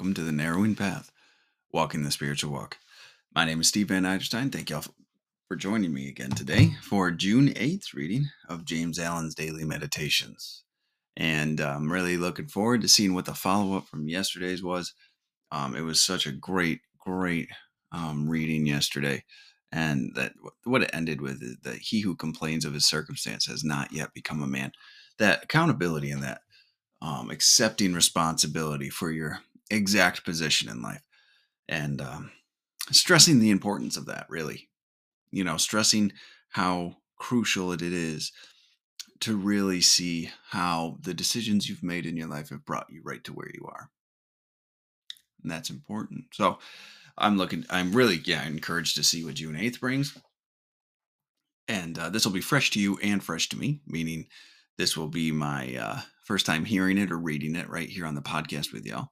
welcome to the Narrowing Path, Walking the Spiritual Walk. My name is Steve Van Eiderstein. Thank y'all for joining me again today for June 8th reading of James Allen's Daily Meditations. And I'm really looking forward to seeing what the follow up from yesterday's was. Um, it was such a great, great um, reading yesterday. And that what it ended with is that he who complains of his circumstance has not yet become a man. That accountability and that um, accepting responsibility for your exact position in life and um, stressing the importance of that, really. You know, stressing how crucial it is to really see how the decisions you've made in your life have brought you right to where you are. And that's important. So I'm looking, I'm really, yeah, encouraged to see what June 8th brings. And uh, this will be fresh to you and fresh to me, meaning this will be my uh, first time hearing it or reading it right here on the podcast with y'all.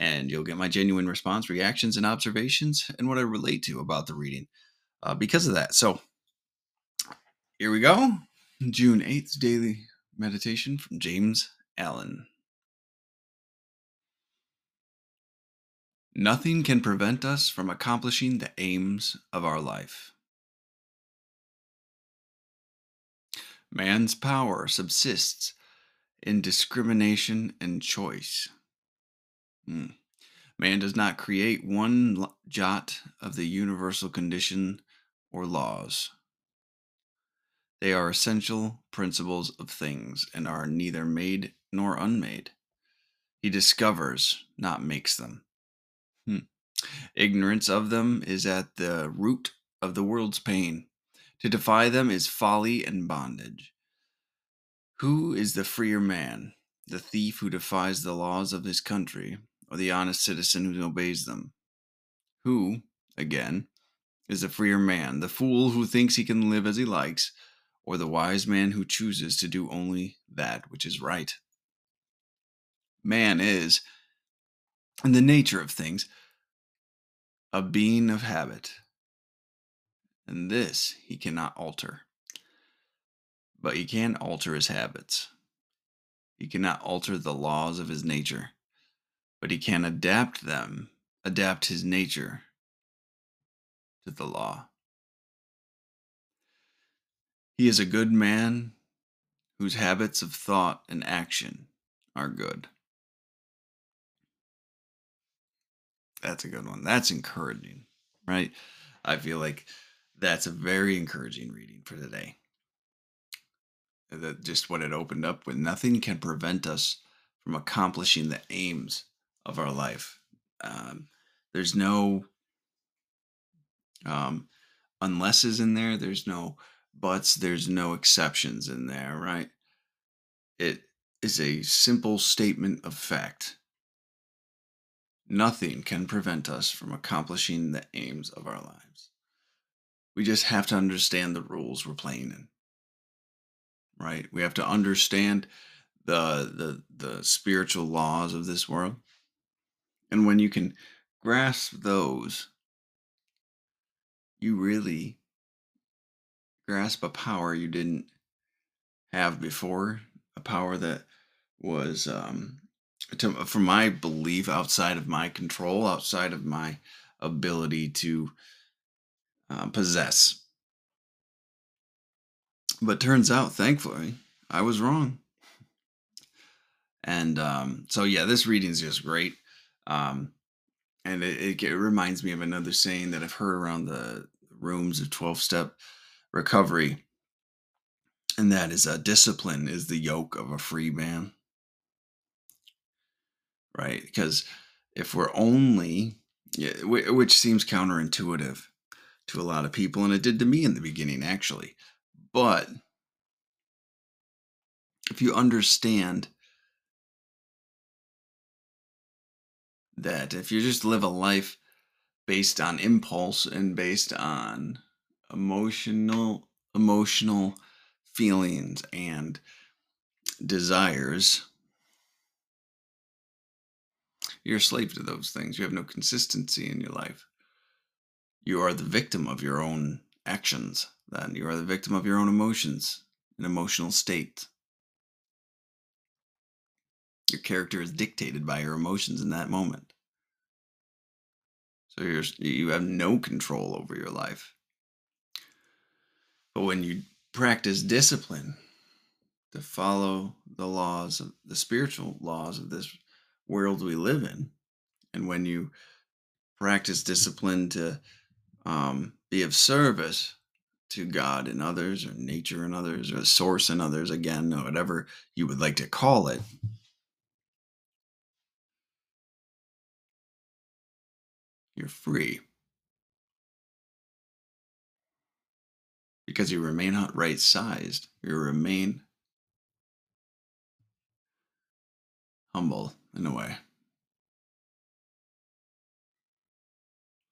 And you'll get my genuine response, reactions, and observations, and what I relate to about the reading uh, because of that. So here we go June 8th daily meditation from James Allen. Nothing can prevent us from accomplishing the aims of our life. Man's power subsists in discrimination and choice. Hmm. Man does not create one jot of the universal condition or laws. They are essential principles of things and are neither made nor unmade. He discovers, not makes them. Hmm. Ignorance of them is at the root of the world's pain. To defy them is folly and bondage. Who is the freer man, the thief who defies the laws of his country, or the honest citizen who obeys them? Who, again, is the freer man, the fool who thinks he can live as he likes, or the wise man who chooses to do only that which is right? Man is, in the nature of things, a being of habit, and this he cannot alter. But he can alter his habits. He cannot alter the laws of his nature, but he can adapt them, adapt his nature to the law. He is a good man whose habits of thought and action are good. That's a good one. That's encouraging, right? I feel like that's a very encouraging reading for today that just what it opened up with nothing can prevent us from accomplishing the aims of our life. Um, there's no um, unlesses in there there's no buts there's no exceptions in there right? It is a simple statement of fact. Nothing can prevent us from accomplishing the aims of our lives. We just have to understand the rules we're playing in. Right? We have to understand the the the spiritual laws of this world. And when you can grasp those, you really grasp a power you didn't have before, a power that was um to, from my belief outside of my control, outside of my ability to uh, possess but turns out, thankfully, I was wrong. And um, so, yeah, this reading is just great. Um, and it, it, reminds me of another saying that I've heard around the rooms of 12 step recovery. And that is uh, discipline is the yoke of a free man. Right? Because if we're only, which seems counterintuitive to a lot of people, and it did to me in the beginning, actually. But if you understand that if you just live a life based on impulse and based on emotional emotional feelings and desires you're a slave to those things you have no consistency in your life you are the victim of your own actions then you are the victim of your own emotions and emotional state. Your character is dictated by your emotions in that moment. So you're you have no control over your life. But when you practice discipline to follow the laws of the spiritual laws of this world we live in, and when you practice discipline to um, be of service to God and others, or nature and others, or source and others, again, or whatever you would like to call it, you're free. Because you remain not right sized, you remain humble in a way.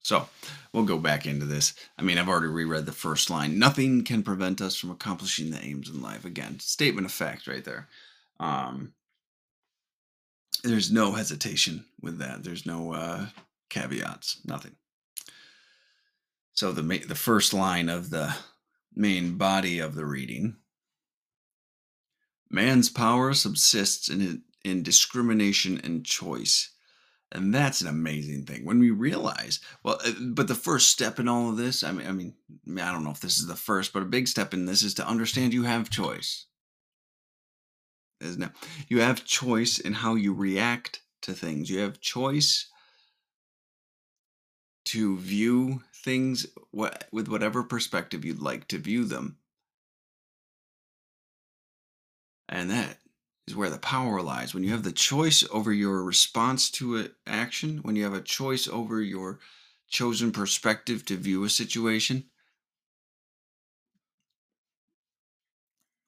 So we'll go back into this. I mean, I've already reread the first line. Nothing can prevent us from accomplishing the aims in life. Again, statement of fact right there. Um, there's no hesitation with that. There's no uh, caveats. Nothing. So the the first line of the main body of the reading. Man's power subsists in in discrimination and choice. And that's an amazing thing when we realize. Well, uh, but the first step in all of this, I mean, I mean, I don't know if this is the first, but a big step in this is to understand you have choice. Isn't it? You have choice in how you react to things. You have choice to view things with whatever perspective you'd like to view them. And that is where the power lies. When you have the choice over your response to an action, when you have a choice over your chosen perspective to view a situation.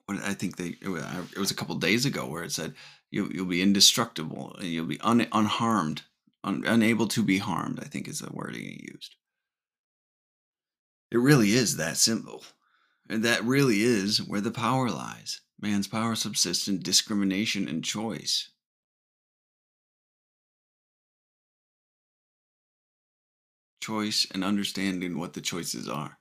I think they it was a couple days ago where it said you you'll be indestructible and you'll be un, unharmed, un, unable to be harmed. I think is the wording he used. It really is that simple. And that really is where the power lies. Man's power subsists in discrimination and choice. Choice and understanding what the choices are.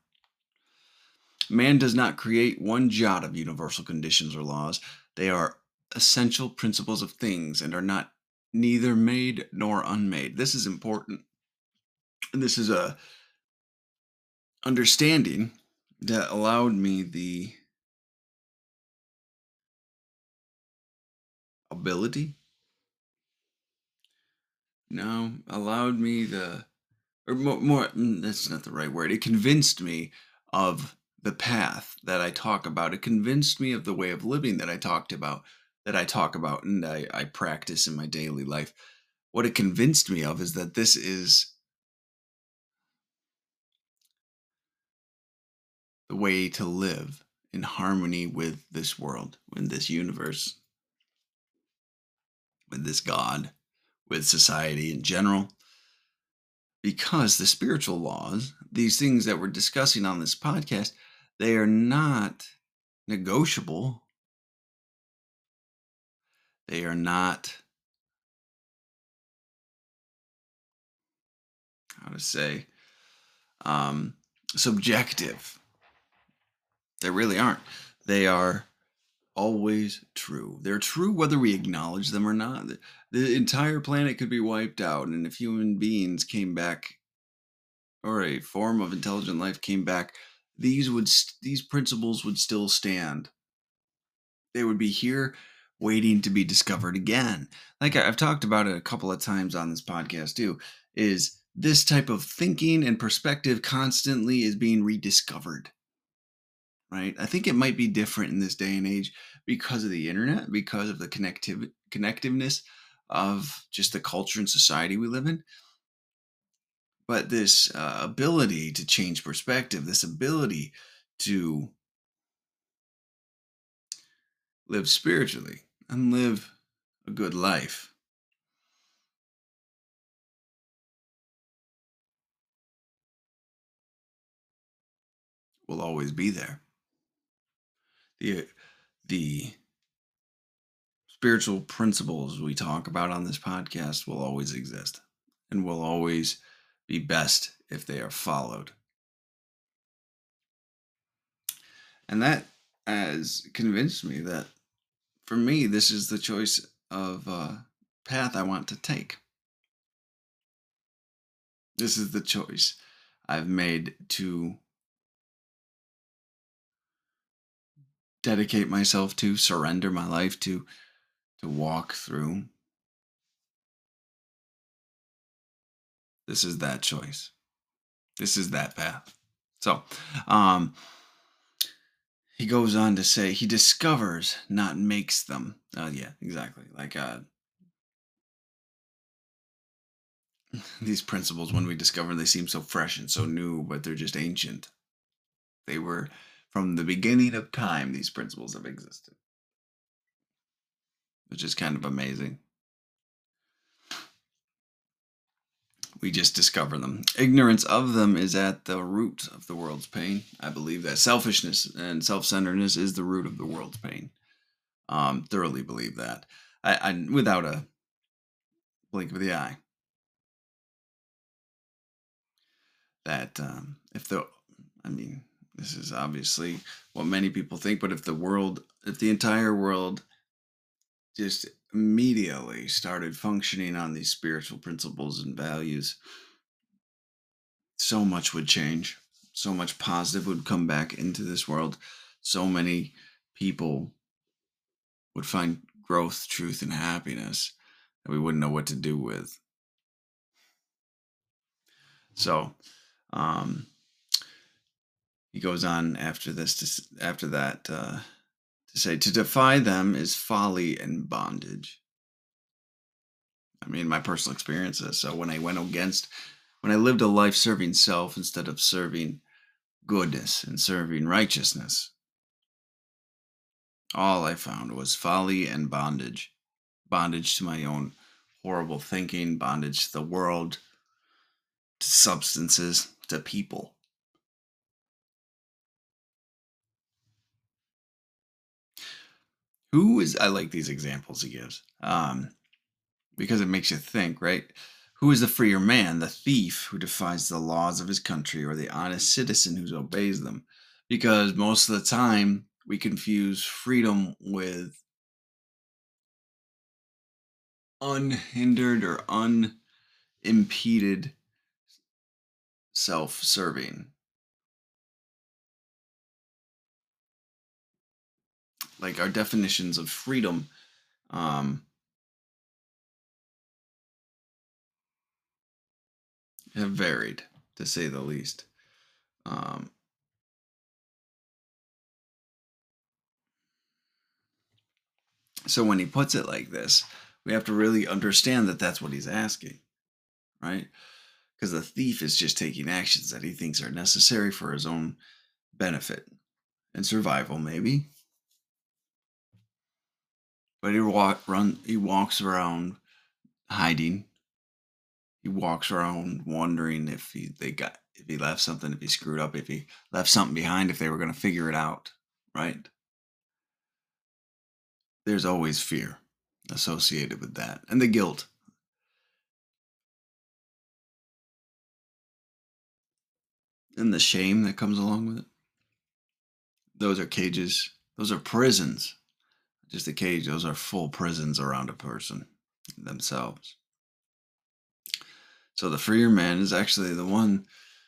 Man does not create one jot of universal conditions or laws. They are essential principles of things and are not neither made nor unmade. This is important. And this is a understanding that allowed me the ability no allowed me the or more, more mm, that's not the right word it convinced me of the path that i talk about it convinced me of the way of living that i talked about that i talk about and i, I practice in my daily life what it convinced me of is that this is the way to live in harmony with this world, in this universe, with this God, with society in general. Because the spiritual laws, these things that we're discussing on this podcast, they are not negotiable. They are not, how to say, um, subjective. They really aren't. They are always true. They're true whether we acknowledge them or not. The, the entire planet could be wiped out, and if human beings came back, or a form of intelligent life came back, these would these principles would still stand. They would be here waiting to be discovered again. Like I've talked about it a couple of times on this podcast too, is this type of thinking and perspective constantly is being rediscovered right? I think it might be different in this day and age because of the internet, because of the connectiv- connectiveness of just the culture and society we live in. But this uh, ability to change perspective, this ability to live spiritually and live a good life. Will always be there the the spiritual principles we talk about on this podcast will always exist and will always be best if they are followed. And that has convinced me that for me, this is the choice of uh, path I want to take. This is the choice I've made to dedicate myself to, surrender my life to, to walk through. This is that choice. This is that path. So, um, he goes on to say he discovers, not makes them. Uh, yeah, exactly. Like uh, these principles, when we discover, they seem so fresh and so new, but they're just ancient. They were from the beginning of time. These principles have existed, which is kind of amazing. We just discover them. Ignorance of them is at the root of the world's pain. I believe that selfishness and self centeredness is the root of the world's pain. Um, thoroughly believe that. I, I without a blink of the eye. That um, if the, I mean, this is obviously what many people think, but if the world, if the entire world just immediately started functioning on these spiritual principles and values, so much would change. So much positive would come back into this world. So many people would find growth, truth, and happiness that we wouldn't know what to do with. So, um, he goes on after this after that uh, say to defy them is folly and bondage. I mean, my personal experiences. So when I went against, when I lived a life serving self instead of serving goodness and serving righteousness, all I found was folly and bondage. Bondage to my own horrible thinking, bondage to the world, to substances, to people. Who is, I like these examples he gives. Um, because it makes you think, right? Who is the freer man, the thief who defies the laws of his country, or the honest citizen who obeys them? Because most of the time we confuse freedom with unhindered or unimpeded self serving. Like our definitions of freedom um, have varied, to say the least. Um, so when he puts it like this, we have to really understand that that's what he's asking, right? Because the thief is just taking actions that he thinks are necessary for his own benefit and survival, maybe. But he walk run he walks around hiding he walks around wondering if he they got if he left something, if he screwed up, if he left something behind, if they were going to figure it out, right? There's always fear associated with that and the guilt. And the shame that comes along with it. Those are cages, those are prisons. Just a cage, those are full prisons around a person themselves. So the freer man is actually the one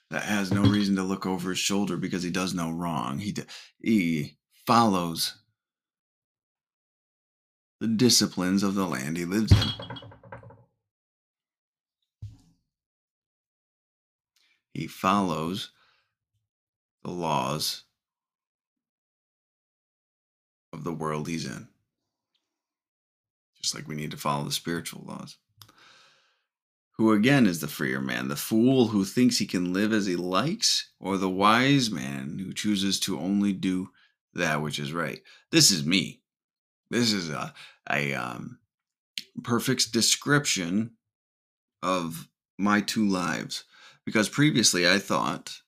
that has no reason to look over his shoulder because he does no wrong. He he follows the disciplines of the land he lives in. He follows the laws of the world he's in. Just like we need to follow the spiritual laws who again is the freer man, the fool who thinks he can live as he likes, or the wise man who chooses to only do that which is right. This is me. This is a, a um, perfect description of my two lives. Because previously I thought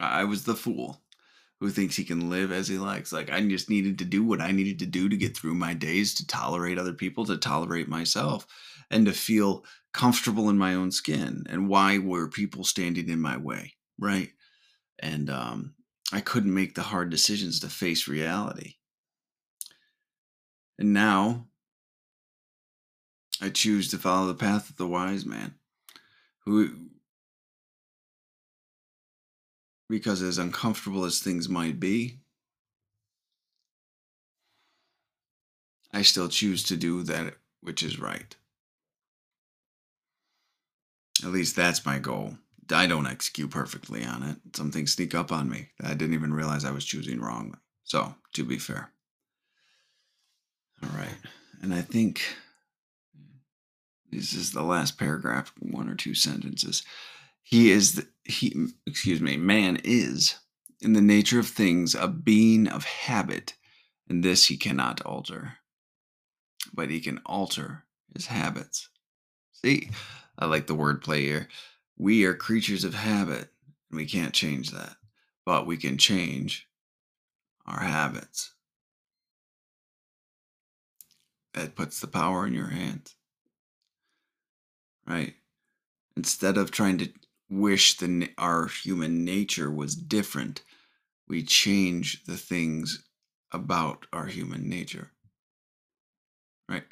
I was the fool who thinks he can live as he likes. Like I just needed to do what I needed to do to get through my days, to tolerate other people, to tolerate myself, and to feel comfortable in my own skin. And why were people standing in my way right? And um, i couldn't make the hard decisions to face reality. And now i choose to follow the path of the wise man who because as uncomfortable as things might be, I still choose to do that which is right. At least that's my goal. I don't execute perfectly on it. Some things sneak up on me. That I didn't even realize I was choosing wrongly. So, to be fair. All right. And I think this is the last paragraph, one or two sentences. He is, he, excuse me, man is, in the nature of things, a being of habit, and this he cannot alter. But he can alter his habits. See, I like the wordplay here. We are creatures of habit, and we can't change that. But we can change our habits. That puts the power in your hands. Right? Instead of trying to wish the, our human nature was different, we change the things about our human nature. Right?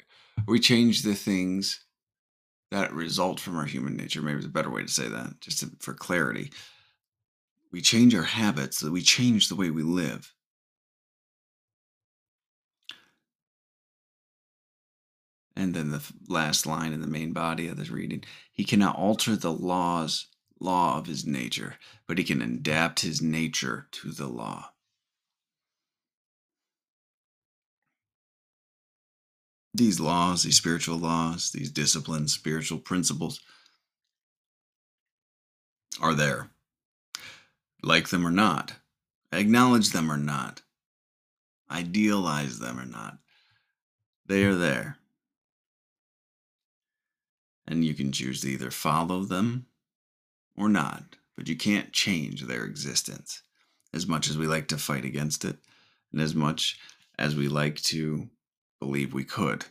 We change the things that result from our human nature. Maybe it's a better way to say that, just to, for clarity. We change our habits, we change the way we live. And then the last line in the main body of this reading He cannot alter the laws, law of his nature, but he can adapt his nature to the law. These laws, these spiritual laws, these disciplines, spiritual principles are there. Like them or not, acknowledge them or not, idealize them or not, they are there and you can choose to either follow them or not, but you can't change their existence. As much as we like to fight against it, and as much as we like to believe we could,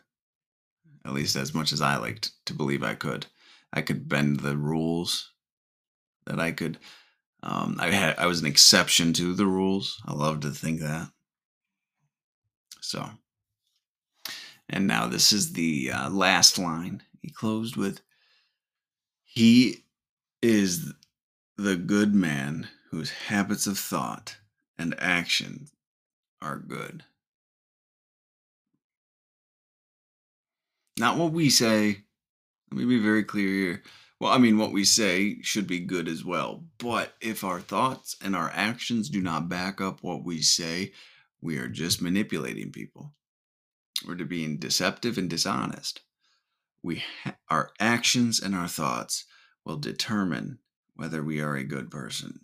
at least as much as I liked to believe I could, I could bend the rules. That I could, um, I had, I was an exception to the rules. I love to think that. So, and now this is the uh, last line he closed with He is the good man whose habits of thought and action are good. Not what we say. Let me be very clear here. Well, I mean, what we say should be good as well. But if our thoughts and our actions do not back up what we say, we are just manipulating people. We're being deceptive and dishonest we ha- our actions and our thoughts will determine whether we are a good person.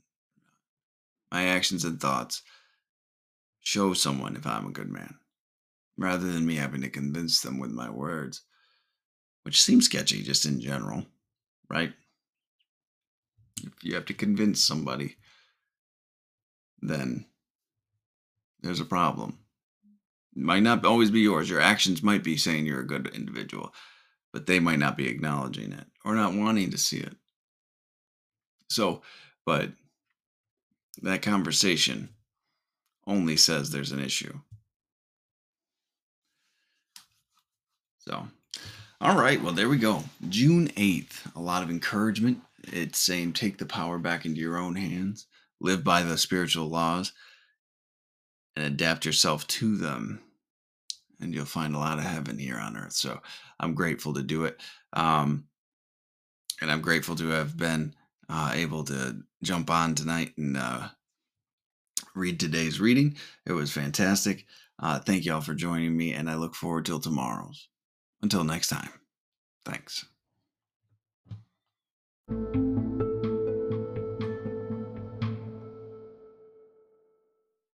My actions and thoughts show someone if I'm a good man, rather than me having to convince them with my words, which seems sketchy just in general, right? If you have to convince somebody, then there's a problem. It might not always be yours. Your actions might be saying you're a good individual, but they might not be acknowledging it or not wanting to see it. So, but that conversation only says there's an issue. So, all right, well, there we go. June 8th, a lot of encouragement. It's saying take the power back into your own hands, live by the spiritual laws, and adapt yourself to them and you'll find a lot of heaven here on earth. So I'm grateful to do it. Um, and I'm grateful to have been uh, able to jump on tonight and uh, read today's reading. It was fantastic. Uh, thank you all for joining me, and I look forward till tomorrow's. Until next time, thanks.